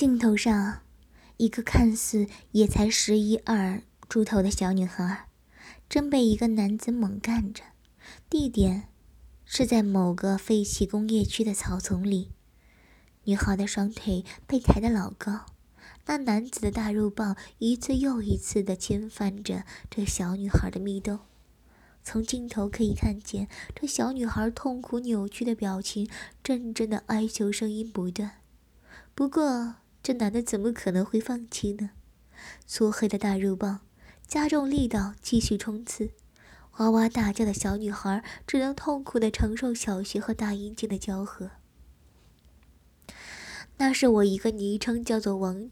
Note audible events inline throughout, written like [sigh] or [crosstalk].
镜头上，一个看似也才十一二出头的小女孩，正被一个男子猛干着。地点是在某个废弃工业区的草丛里。女孩的双腿被抬得老高，那男子的大肉棒一次又一次地侵犯着这小女孩的蜜豆。从镜头可以看见，这小女孩痛苦扭曲的表情，阵阵的哀求声音不断。不过，这男的怎么可能会放弃呢？粗黑的大肉棒加重力道，继续冲刺。哇哇大叫的小女孩只能痛苦地承受小穴和大阴茎的交合。那是我一个昵称叫做王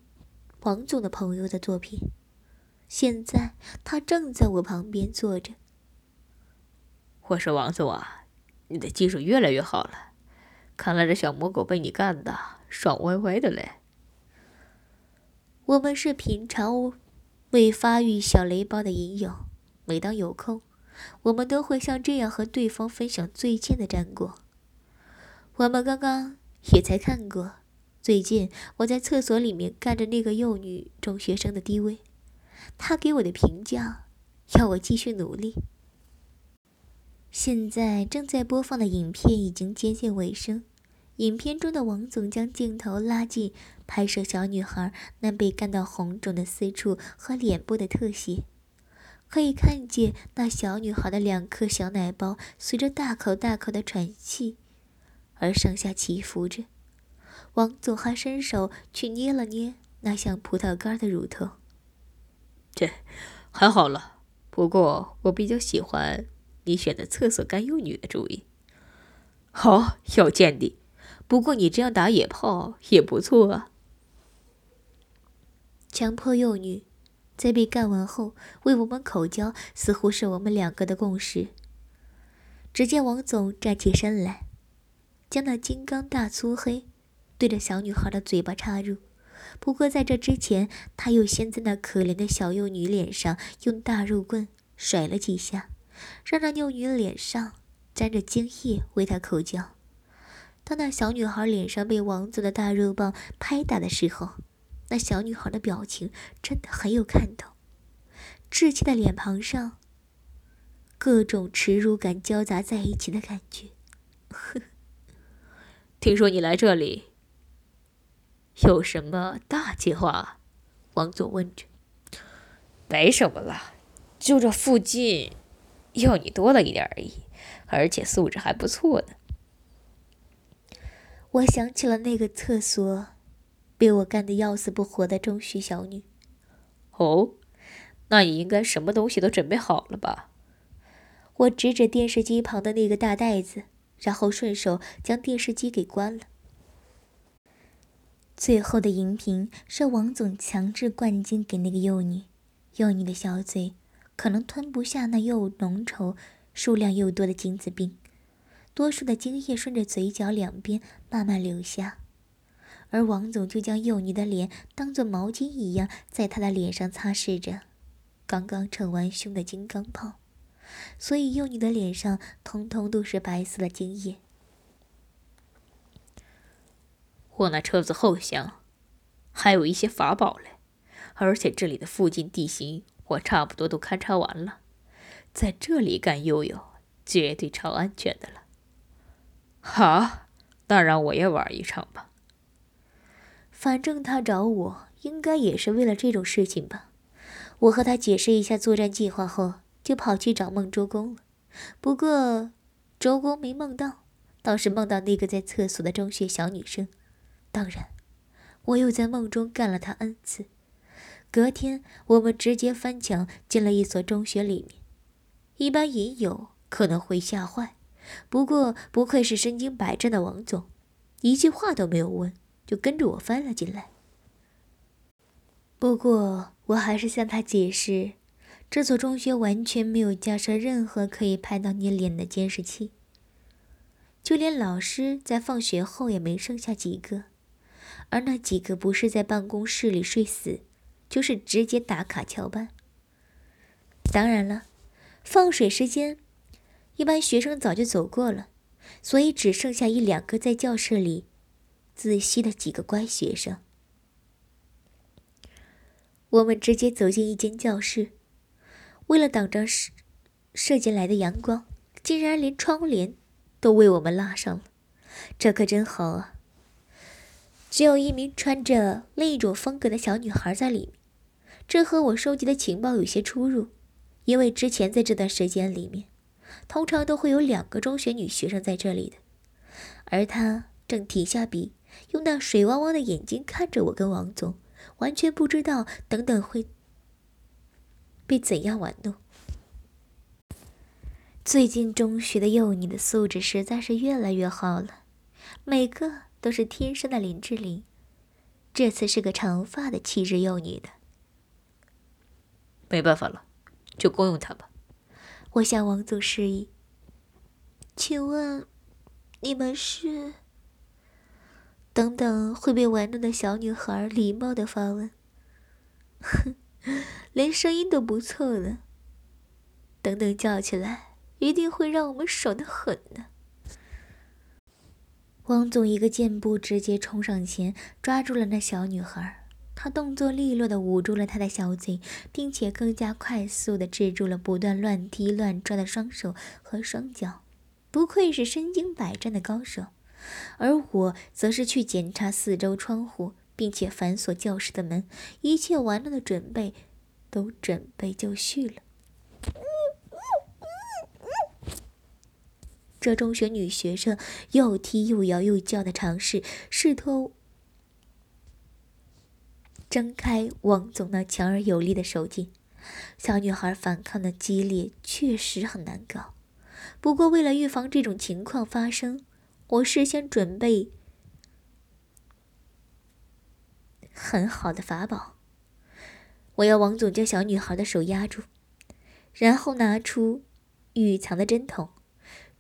王总的朋友的作品。现在他正在我旁边坐着。我说王总啊，你的技术越来越好了，看来这小母狗被你干的爽歪歪的嘞。我们是平常未发育小雷包的影友，每当有空，我们都会像这样和对方分享最近的战果。我们刚刚也才看过，最近我在厕所里面干着那个幼女中学生的低位，他给我的评价要我继续努力。现在正在播放的影片已经接近尾声。影片中的王总将镜头拉近，拍摄小女孩那被干到红肿的私处和脸部的特写，可以看见那小女孩的两颗小奶包随着大口大口的喘气而上下起伏着。王总还伸手去捏了捏那像葡萄干的乳头。这还好了，不过我比较喜欢你选的厕所干幼女的主意。好，有见地。不过你这样打野炮也不错啊。强迫幼女在被干完后为我们口交，似乎是我们两个的共识。只见王总站起身来，将那金刚大粗黑对着小女孩的嘴巴插入。不过在这之前，他又先在那可怜的小幼女脸上用大肉棍甩了几下，让那幼女脸上沾着精液为她口交。当那小女孩脸上被王总的大肉棒拍打的时候，那小女孩的表情真的很有看头，稚气的脸庞上，各种耻辱感交杂在一起的感觉。呵 [laughs] 听说你来这里有什么大计划？王总问着。没什么了，就这附近要你多了一点而已，而且素质还不错呢。我想起了那个厕所，被我干得要死不活的中学小女。哦，那你应该什么东西都准备好了吧？我指指电视机旁的那个大袋子，然后顺手将电视机给关了。最后的荧屏是王总强制灌精给那个幼女，幼女的小嘴可能吞不下那又浓稠、数量又多的精子冰。多数的精液顺着嘴角两边慢慢流下，而王总就将幼女的脸当做毛巾一样，在她的脸上擦拭着刚刚称完胸的金刚炮，所以幼女的脸上通通都是白色的精液。我那车子后厢还有一些法宝嘞，而且这里的附近地形我差不多都勘察完了，在这里干悠悠绝对超安全的了。好，那让我也玩一场吧。反正他找我，应该也是为了这种事情吧。我和他解释一下作战计划后，就跑去找孟周公了。不过，周公没梦到，倒是梦到那个在厕所的中学小女生。当然，我又在梦中干了他 n 次。隔天，我们直接翻墙进了一所中学里面。一般隐友可能会吓坏。不过，不愧是身经百战的王总，一句话都没有问，就跟着我翻了进来。不过，我还是向他解释，这所中学完全没有架设任何可以拍到你脸的监视器，就连老师在放学后也没剩下几个，而那几个不是在办公室里睡死，就是直接打卡翘班。当然了，放水时间。一般学生早就走过了，所以只剩下一两个在教室里自习的几个乖学生。我们直接走进一间教室，为了挡着射射进来的阳光，竟然连窗帘都为我们拉上了，这可真好啊！只有一名穿着另一种风格的小女孩在里面，这和我收集的情报有些出入，因为之前在这段时间里面，通常都会有两个中学女学生在这里的，而她正停下笔，用那水汪汪的眼睛看着我跟王总。完全不知道等等会被怎样玩弄。最近中学的幼女的素质实在是越来越好了，每个都是天生的林志玲。这次是个长发的气质幼女的，没办法了，就公用她吧。我向王总示意。请问，你们是？等等，会被玩弄的小女孩礼貌的发问：“哼，[laughs] 连声音都不错了。等等叫起来，一定会让我们爽的很呢。”王总一个箭步直接冲上前，抓住了那小女孩。他动作利落的捂住了她的小嘴，并且更加快速的制住了不断乱踢乱抓的双手和双脚。不愧是身经百战的高手。而我则是去检查四周窗户，并且反锁教室的门，一切玩弄的准备都准备就绪了。这中学女学生又踢又摇又叫的尝试，试图挣开王总那强而有力的手劲。小女孩反抗的激烈，确实很难搞。不过为了预防这种情况发生，我事先准备很好的法宝，我要王总将小女孩的手压住，然后拿出预藏的针筒，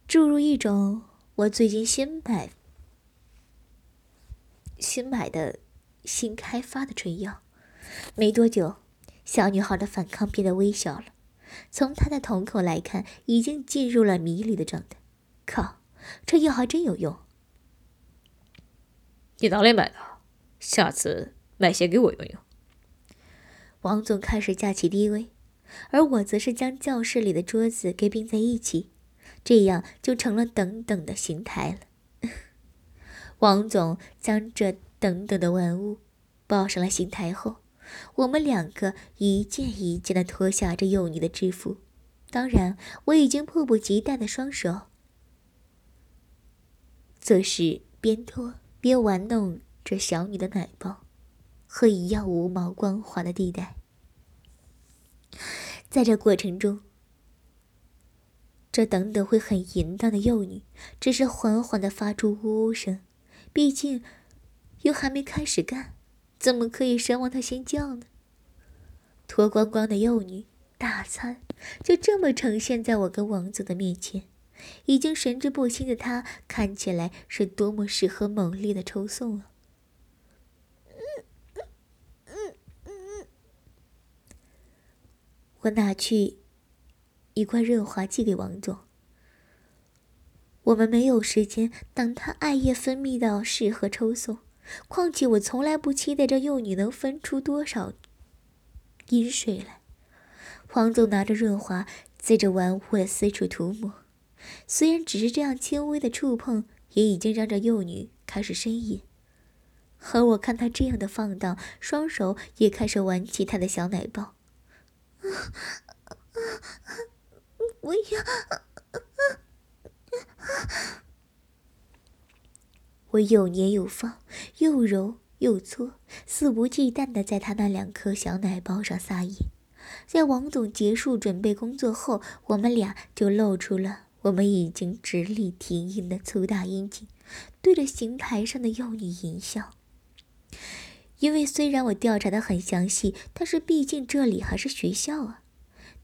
注入一种我最近新买新买的新开发的春药。没多久，小女孩的反抗变得微小了，从她的瞳孔来看，已经进入了迷离的状态。靠！这药还真有用，你哪里买的？下次买些给我用用。王总开始架起低威，而我则是将教室里的桌子给并在一起，这样就成了等等的形态了。[laughs] 王总将这等等的文物抱上了刑台后，我们两个一件一件的脱下这幼女的制服，当然，我已经迫不及待的双手。则是边脱边玩弄着小女的奶包和一样无毛光滑的地带。在这过程中，这等等会很淫荡的幼女只是缓缓的发出呜呜声，毕竟又还没开始干，怎么可以奢望她先叫呢？脱光光的幼女大餐就这么呈现在我跟王子的面前。已经神志不清的他，看起来是多么适合猛烈的抽送啊！我拿去一块润滑剂给王总。我们没有时间等他艾叶分泌到适合抽送，况且我从来不期待这幼女能分出多少饮水来。王总拿着润滑，在这玩物的四处涂抹。虽然只是这样轻微的触碰，也已经让这幼女开始呻吟。而我看她这样的放荡，双手也开始玩起她的小奶包。不要！我又捏又放，又揉又搓，肆无忌惮的在她那两颗小奶包上撒野。在王总结束准备工作后，我们俩就露出了。我们已经直立挺硬的粗大阴茎，对着刑台上的幼女淫笑。因为虽然我调查的很详细，但是毕竟这里还是学校啊，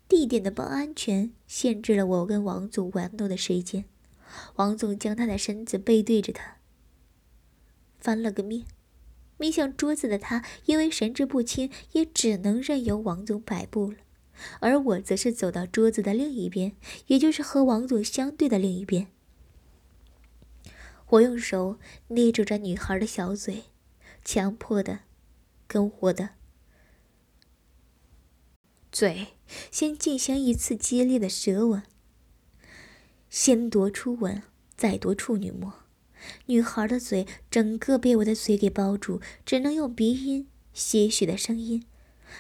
地点的不安全限制了我跟王总玩弄的时间。王总将他的身子背对着他，翻了个面，面向桌子的他因为神志不清，也只能任由王总摆布了。而我则是走到桌子的另一边，也就是和王总相对的另一边。我用手捏住这女孩的小嘴，强迫的跟我的嘴先进行一次激烈的舌吻，先夺初吻，再夺处女膜。女孩的嘴整个被我的嘴给包住，只能用鼻音些许的声音，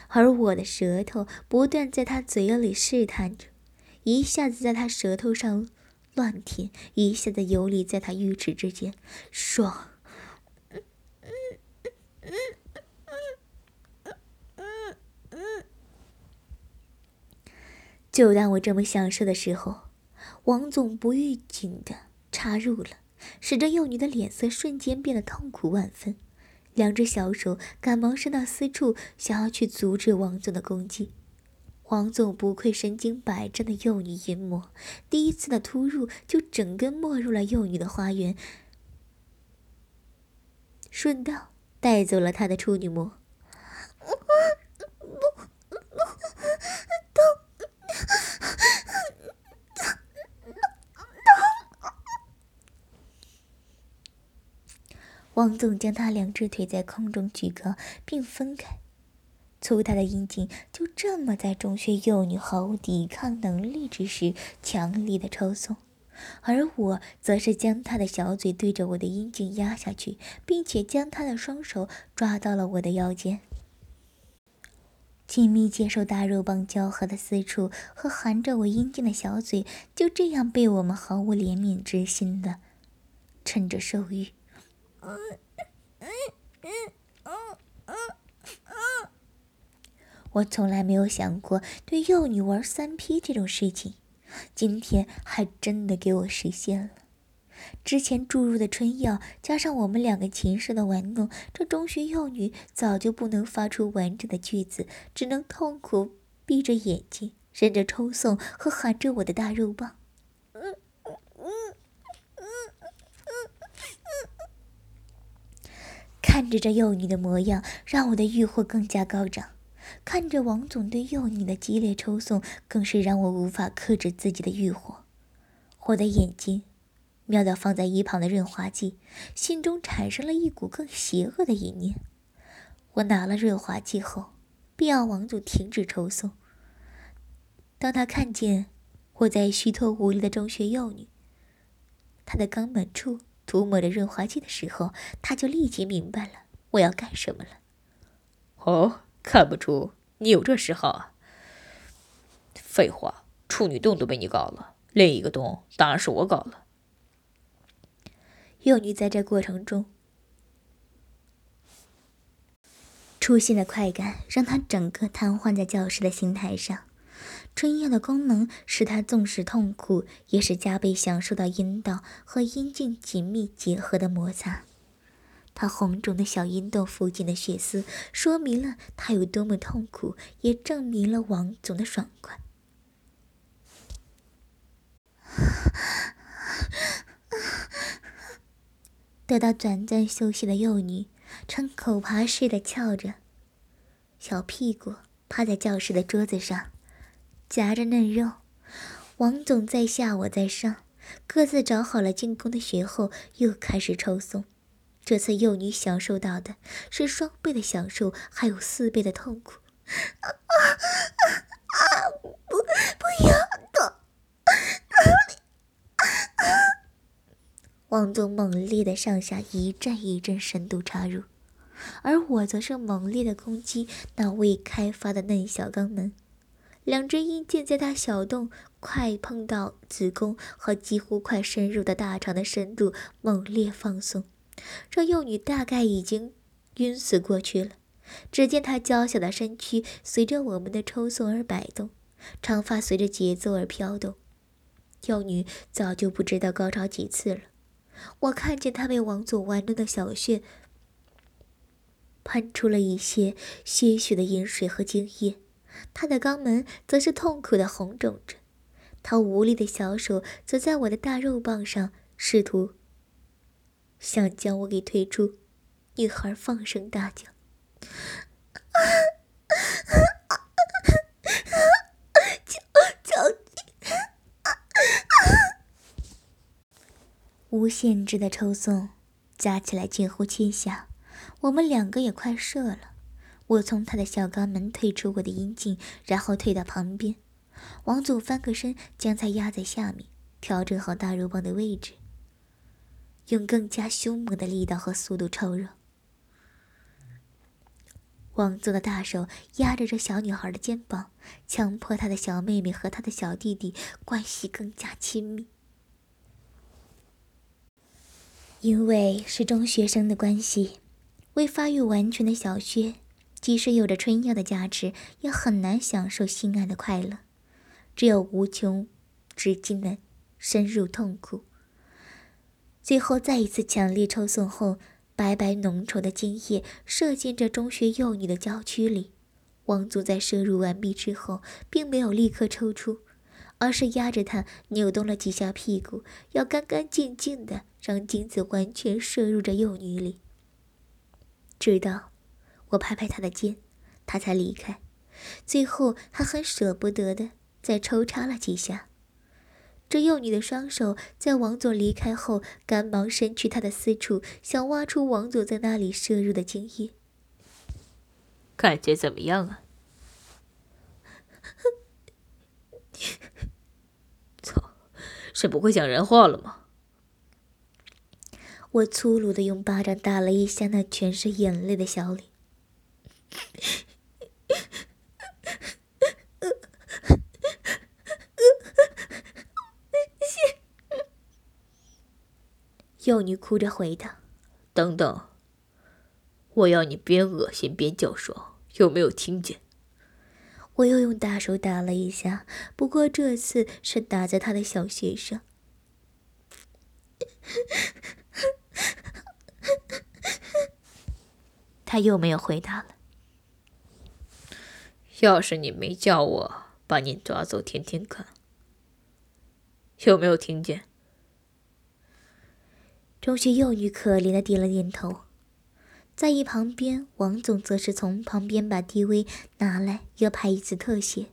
而我的舌头不断在她嘴里试探着，一下子在她舌头上乱舔，一下子游离在她玉齿之间，爽。就当我这么享受的时候，王总不预警的插入了，使得幼女的脸色瞬间变得痛苦万分，两只小手赶忙伸到私处，想要去阻止王总的攻击。王总不愧身经百战的幼女淫魔，第一次的突入就整根没入了幼女的花园，顺道带走了她的处女膜。[laughs] 王总将他两只腿在空中举高并分开，粗大的阴茎就这么在中学幼女毫无抵抗能力之时强力的抽送，而我则是将他的小嘴对着我的阴茎压下去，并且将他的双手抓到了我的腰间，紧密接受大肉棒交合的私处和含着我阴茎的小嘴，就这样被我们毫无怜悯之心的趁着受欲。我从来没有想过对幼女玩三 P 这种事情，今天还真的给我实现了。之前注入的春药，加上我们两个禽兽的玩弄，这中学幼女早就不能发出完整的句子，只能痛苦闭着眼睛，忍着抽送和含着我的大肉棒。看着这幼女的模样，让我的欲火更加高涨；看着王总对幼女的激烈抽送，更是让我无法克制自己的欲火。我的眼睛瞄到放在一旁的润滑剂，心中产生了一股更邪恶的一念。我拿了润滑剂后，便要王总停止抽送。当他看见我在虚脱无力的中学幼女，他的肛门处。涂抹着润滑剂的时候，他就立即明白了我要干什么了。哦，看不出你有这嗜好啊！废话，处女洞都被你搞了，另一个洞当然是我搞了。幼女在这过程中出现的快感，让她整个瘫痪在教室的刑台上。春药的功能使他纵使痛苦，也是加倍享受到阴道和阴茎紧密结合的摩擦。他红肿的小阴道附近的血丝，说明了他有多么痛苦，也证明了王总的爽快。[laughs] 得到短暂休息的幼女，呈口爬似的翘着小屁股，趴在教室的桌子上。夹着嫩肉，王总在下，我在上，各自找好了进攻的穴后，又开始抽送。这次幼女享受到的是双倍的享受，还有四倍的痛苦。啊啊啊！不，不要！王总猛烈的上下一阵一阵深度插入，而我则是猛烈的攻击那未开发的嫩小肛门。两只阴茎在大小洞快碰到子宫和几乎快深入的大肠的深度猛烈放松，这幼女大概已经晕死过去了。只见她娇小的身躯随着我们的抽送而摆动，长发随着节奏而飘动。幼女早就不知道高潮几次了。我看见她被王总玩弄的小穴喷出了一些些许的饮水和精液。他的肛门则是痛苦的红肿着，他无力的小手则在我的大肉棒上试图想将我给推出。女孩放声大叫：“求求你！”无限制的抽送加起来近乎七下，我们两个也快射了。我从他的小肛门退出我的阴茎，然后退到旁边。王祖翻个身，将他压在下面，调整好大肉棒的位置，用更加凶猛的力道和速度抽热。王祖的大手压着这小女孩的肩膀，强迫她的小妹妹和她的小弟弟关系更加亲密。因为是中学生的关系，未发育完全的小薛，即使有着春药的加持，也很难享受性爱的快乐，只有无穷至尽的深入痛苦。最后再一次强烈抽送后。白白浓稠的精液射进这中学幼女的娇躯里，王祖在摄入完毕之后，并没有立刻抽出，而是压着她扭动了几下屁股，要干干净净的让精子完全射入这幼女里。直到我拍拍他的肩，他才离开，最后他很舍不得的再抽插了几下。这幼女的双手在王佐离开后，赶忙伸去他的私处，想挖出王佐在那里摄入的精液。感觉怎么样啊？[laughs] 操，是不会讲人话了吗？我粗鲁的用巴掌打了一下那全是眼泪的小脸。[laughs] 幼女哭着回答：“等等，我要你边恶心边叫爽，有没有听见？”我又用大手打了一下，不过这次是打在他的小穴上。[laughs] 他又没有回答了。要是你没叫我把你抓走天天看，有没有听见？中学幼女可怜的点了点头，在一旁边，王总则是从旁边把 DV 拿来，又拍一次特写。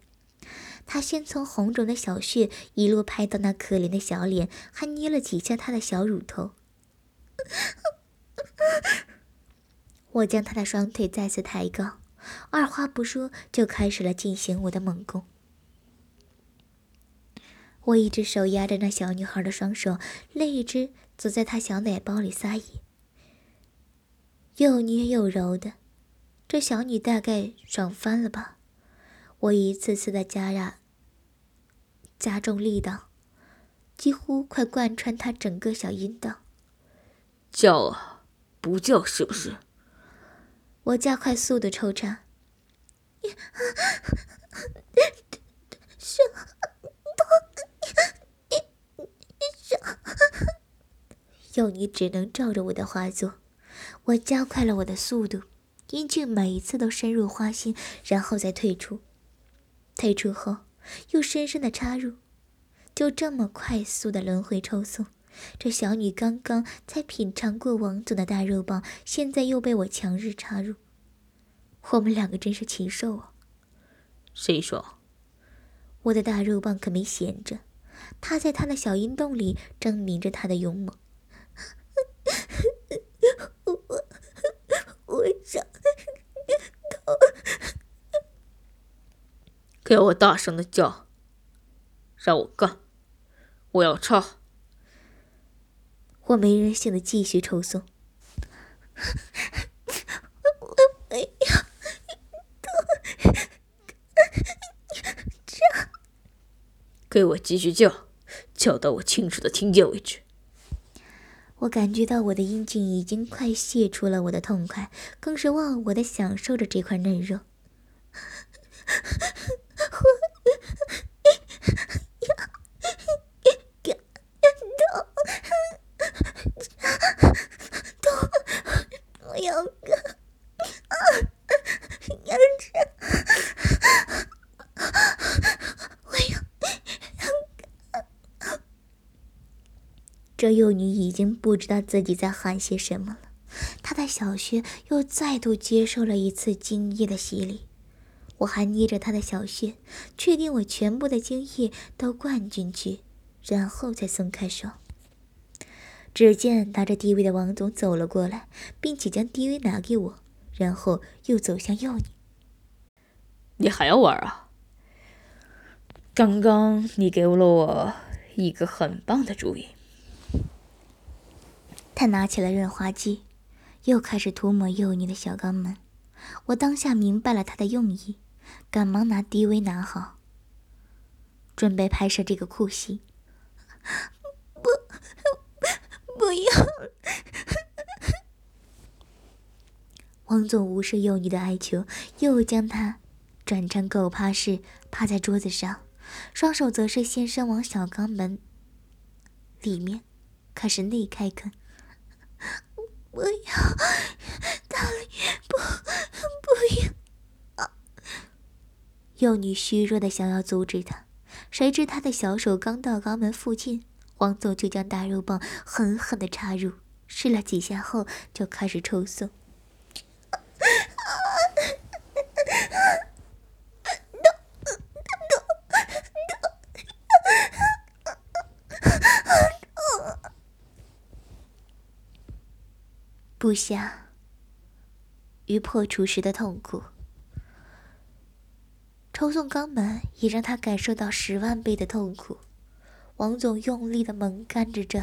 他先从红肿的小穴一路拍到那可怜的小脸，还捏了几下他的小乳头。[laughs] 我将他的双腿再次抬高，二话不说就开始了进行我的猛攻。我一只手压着那小女孩的双手，另一只。则在她小奶包里撒野，又捏又揉的，这小女大概爽翻了吧？我一次次的加压，加重力道，几乎快贯穿她整个小阴道。叫啊，不叫是不是？我加快速度抽插。幼女只能照着我的话做，我加快了我的速度，阴茎每一次都深入花心，然后再退出，退出后又深深的插入，就这么快速的轮回抽送。这小女刚刚才品尝过王总的大肉棒，现在又被我强日插入，我们两个真是禽兽啊！谁说？我的大肉棒可没闲着，他在他的小阴洞里证明着他的勇猛。[laughs] 我 [laughs] 我想痛，给我大声的叫，让我干，我要插。我没人性的继续抽送，我没有痛，这，给我继续叫，叫到我清楚的听见为止。我感觉到我的阴茎已经快泄出了我的痛快，更是忘我的享受着这块嫩肉。已经不知道自己在喊些什么了，他的小穴又再度接受了一次精液的洗礼。我还捏着他的小穴，确定我全部的精液都灌进去，然后再松开手。只见拿着 DV 的王总走了过来，并且将 DV 拿给我，然后又走向幼女。你还要玩啊？刚刚你给了我一个很棒的主意。他拿起了润滑剂，又开始涂抹幼女的小肛门。我当下明白了他的用意，赶忙拿 DV 拿好，准备拍摄这个酷戏。不，不要！王总无视幼女的哀求，又将她转成狗趴式，趴在桌子上，双手则是先伸往小肛门里面，开始内开垦。不要，大力，不，不要！幼女虚弱的想要阻止他，谁知他的小手刚到肛门附近，王总就将大肉棒狠狠的插入，试了几下后就开始抽送。不下于破除时的痛苦，抽送肛门也让他感受到十万倍的痛苦。王总用力的猛干着这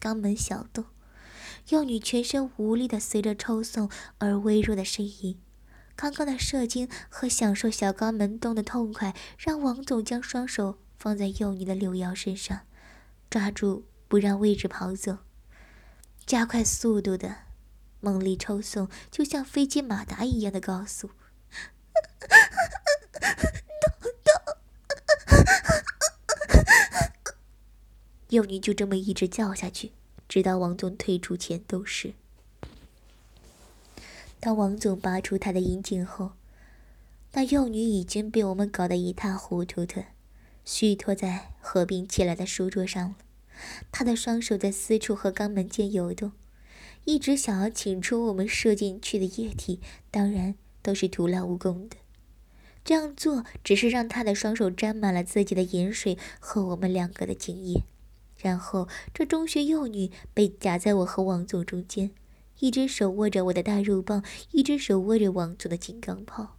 肛门小洞，幼女全身无力的随着抽送而微弱的呻吟。刚刚的射精和享受小肛门洞的痛快，让王总将双手放在幼女的柳腰身上，抓住不让位置跑走，加快速度的。猛力抽送，就像飞机马达一样的高速。幼女就这么一直叫下去，直到王总退出前都是。当王总拔出他的阴茎后，那幼女已经被我们搞得一塌糊涂的，虚脱在合并起来的书桌上了。她的双手在私处和肛门间游动。一直想要请出我们射进去的液体，当然都是徒劳无功的。这样做只是让他的双手沾满了自己的盐水和我们两个的精液，然后这中学幼女被夹在我和王总中间，一只手握着我的大肉棒，一只手握着王总的金刚炮，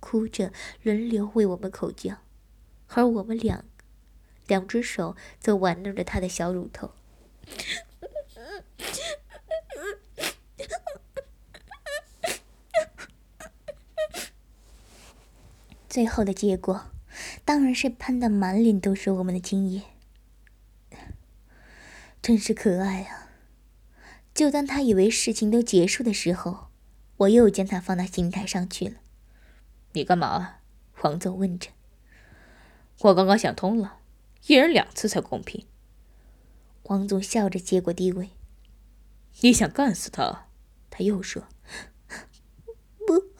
哭着轮流为我们口交，而我们两两只手则玩弄着他的小乳头。最后的结果，当然是喷的满脸都是我们的精液，真是可爱啊！就当他以为事情都结束的时候，我又将他放到刑台上去了。你干嘛？王总问着。我刚刚想通了，一人两次才公平。王总笑着接过地位。你想干死他？他又说。[laughs] 不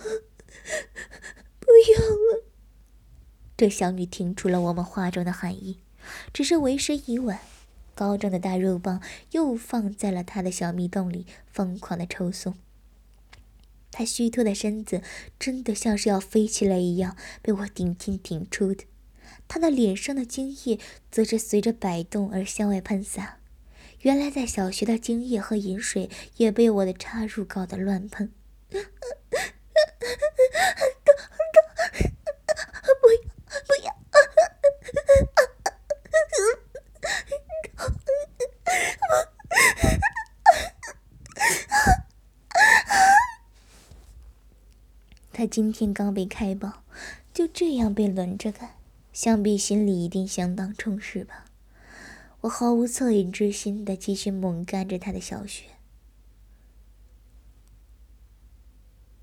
不要了。这小女听出了我们话中的含义，只是为时已晚。高壮的大肉棒又放在了她的小蜜洞里，疯狂的抽送。她虚脱的身子真的像是要飞起来一样，被我顶进顶出的。她的脸上的精液则是随着摆动而向外喷洒。原来在小学的精液和饮水也被我的插入搞得乱喷。今天刚被开爆，就这样被轮着干，想必心里一定相当充实吧。我毫无恻隐之心的继续猛干着他的小穴，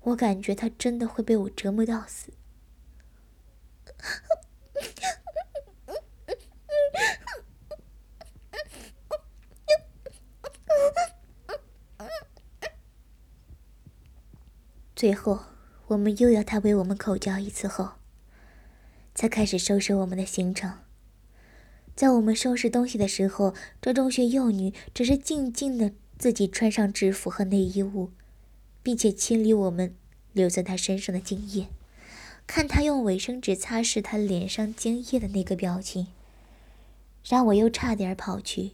我感觉他真的会被我折磨到死。[laughs] 最后。我们又要他为我们口交一次后，才开始收拾我们的行程。在我们收拾东西的时候，这中学幼女只是静静的自己穿上制服和内衣物，并且清理我们留在她身上的精液。看她用卫生纸擦拭她脸上精液的那个表情，让我又差点跑去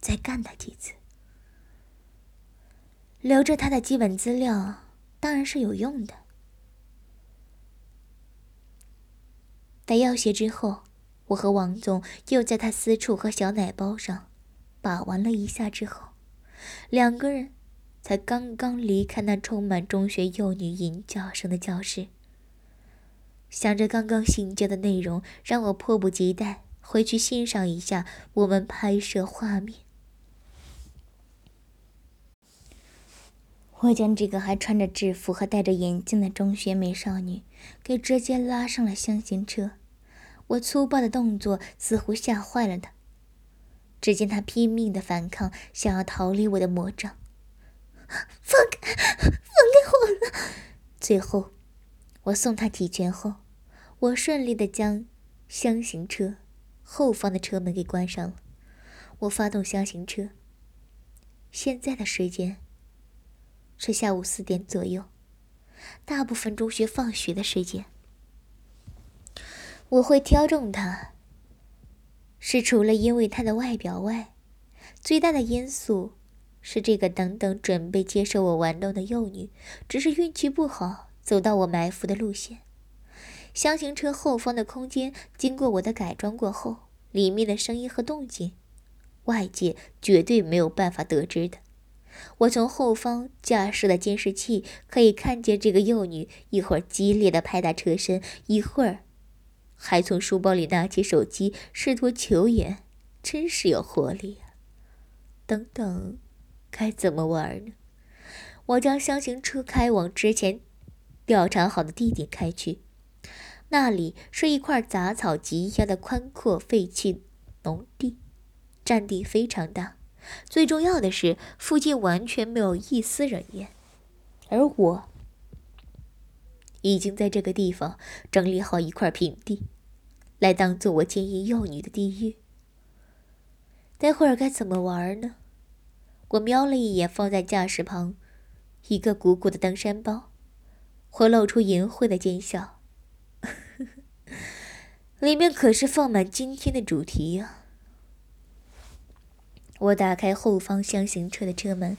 再干她几次。留着她的基本资料。当然是有用的。戴药鞋之后，我和王总又在他私处和小奶包上把玩了一下之后，两个人才刚刚离开那充满中学幼女吟叫声的教室。想着刚刚性交的内容，让我迫不及待回去欣赏一下我们拍摄画面。我将这个还穿着制服和戴着眼镜的中学美少女给直接拉上了箱型车。我粗暴的动作似乎吓坏了他。只见他拼命的反抗，想要逃离我的魔掌。放开，放开我了！最后，我送他几拳后，我顺利的将箱型车后方的车门给关上了。我发动箱型车。现在的时间。是下午四点左右，大部分中学放学的时间。我会挑中他，是除了因为他的外表外，最大的因素是这个等等准备接受我玩弄的幼女，只是运气不好，走到我埋伏的路线。箱型车后方的空间经过我的改装过后，里面的声音和动静，外界绝对没有办法得知的。我从后方驾驶的监视器可以看见这个幼女一会儿激烈的拍打车身，一会儿还从书包里拿起手机试图求援，真是有活力啊！等等，该怎么玩呢？我将箱型车开往之前调查好的地点开去，那里是一块杂草及腰的宽阔废弃农地，占地非常大。最重要的是，附近完全没有一丝人烟，而我已经在这个地方整理好一块平地，来当做我经营幼女的地狱。待会儿该怎么玩呢？我瞄了一眼放在驾驶旁一个鼓鼓的登山包，我露出淫秽的奸笑，[laughs] 里面可是放满今天的主题呀。我打开后方箱型车的车门，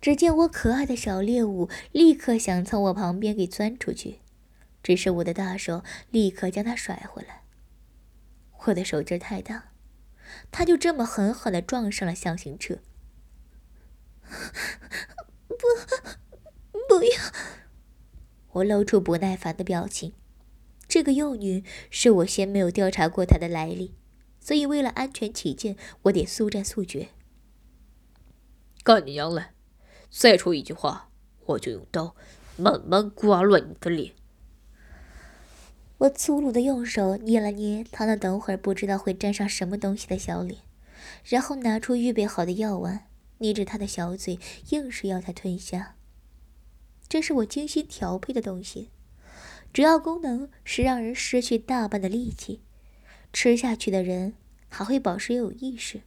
只见我可爱的小猎物立刻想从我旁边给钻出去，只是我的大手立刻将它甩回来。我的手劲太大，它就这么狠狠地撞上了箱型车。[laughs] 不，不要！我露出不耐烦的表情。这个幼女是我先没有调查过她的来历。所以，为了安全起见，我得速战速决。干你娘嘞！再说一句话，我就用刀慢慢刮乱你的脸。我粗鲁的用手捏了捏他那等会儿不知道会沾上什么东西的小脸，然后拿出预备好的药丸，捏着他的小嘴，硬是要他吞下。这是我精心调配的东西，主要功能是让人失去大半的力气。吃下去的人还会保持有意识，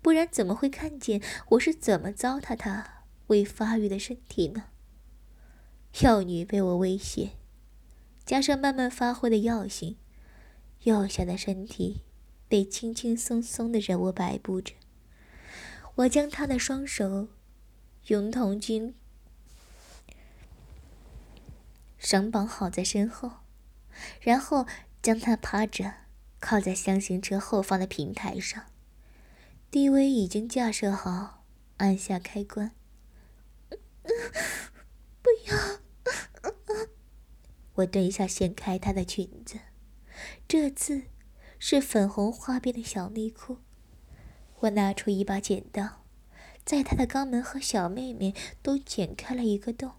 不然怎么会看见我是怎么糟蹋他未发育的身体呢？药女被我威胁，加上慢慢发挥的药性，幼小的身体被轻轻松松的任我摆布着。我将他的双手用铜筋绳绑好在身后，然后将他趴着。靠在箱型车后方的平台上，DV 已经架设好，按下开关。[laughs] 不要！我蹲下掀开她的裙子，这次是粉红花边的小内裤。我拿出一把剪刀，在她的肛门和小妹妹都剪开了一个洞。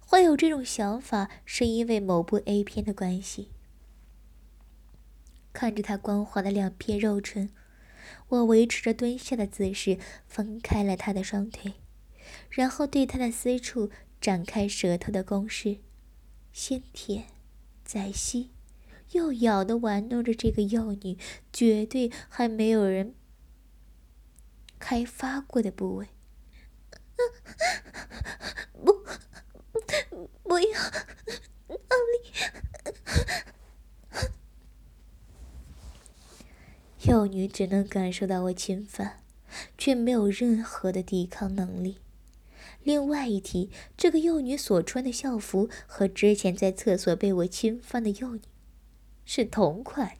会有这种想法，是因为某部 A 片的关系。看着他光滑的两片肉唇，我维持着蹲下的姿势，分开了他的双腿，然后对他的私处展开舌头的攻势，先舔，再吸，又咬的玩弄着这个幼女绝对还没有人开发过的部位。不，不要，奥利。幼女只能感受到我侵犯，却没有任何的抵抗能力。另外一提，这个幼女所穿的校服和之前在厕所被我侵犯的幼女是同款。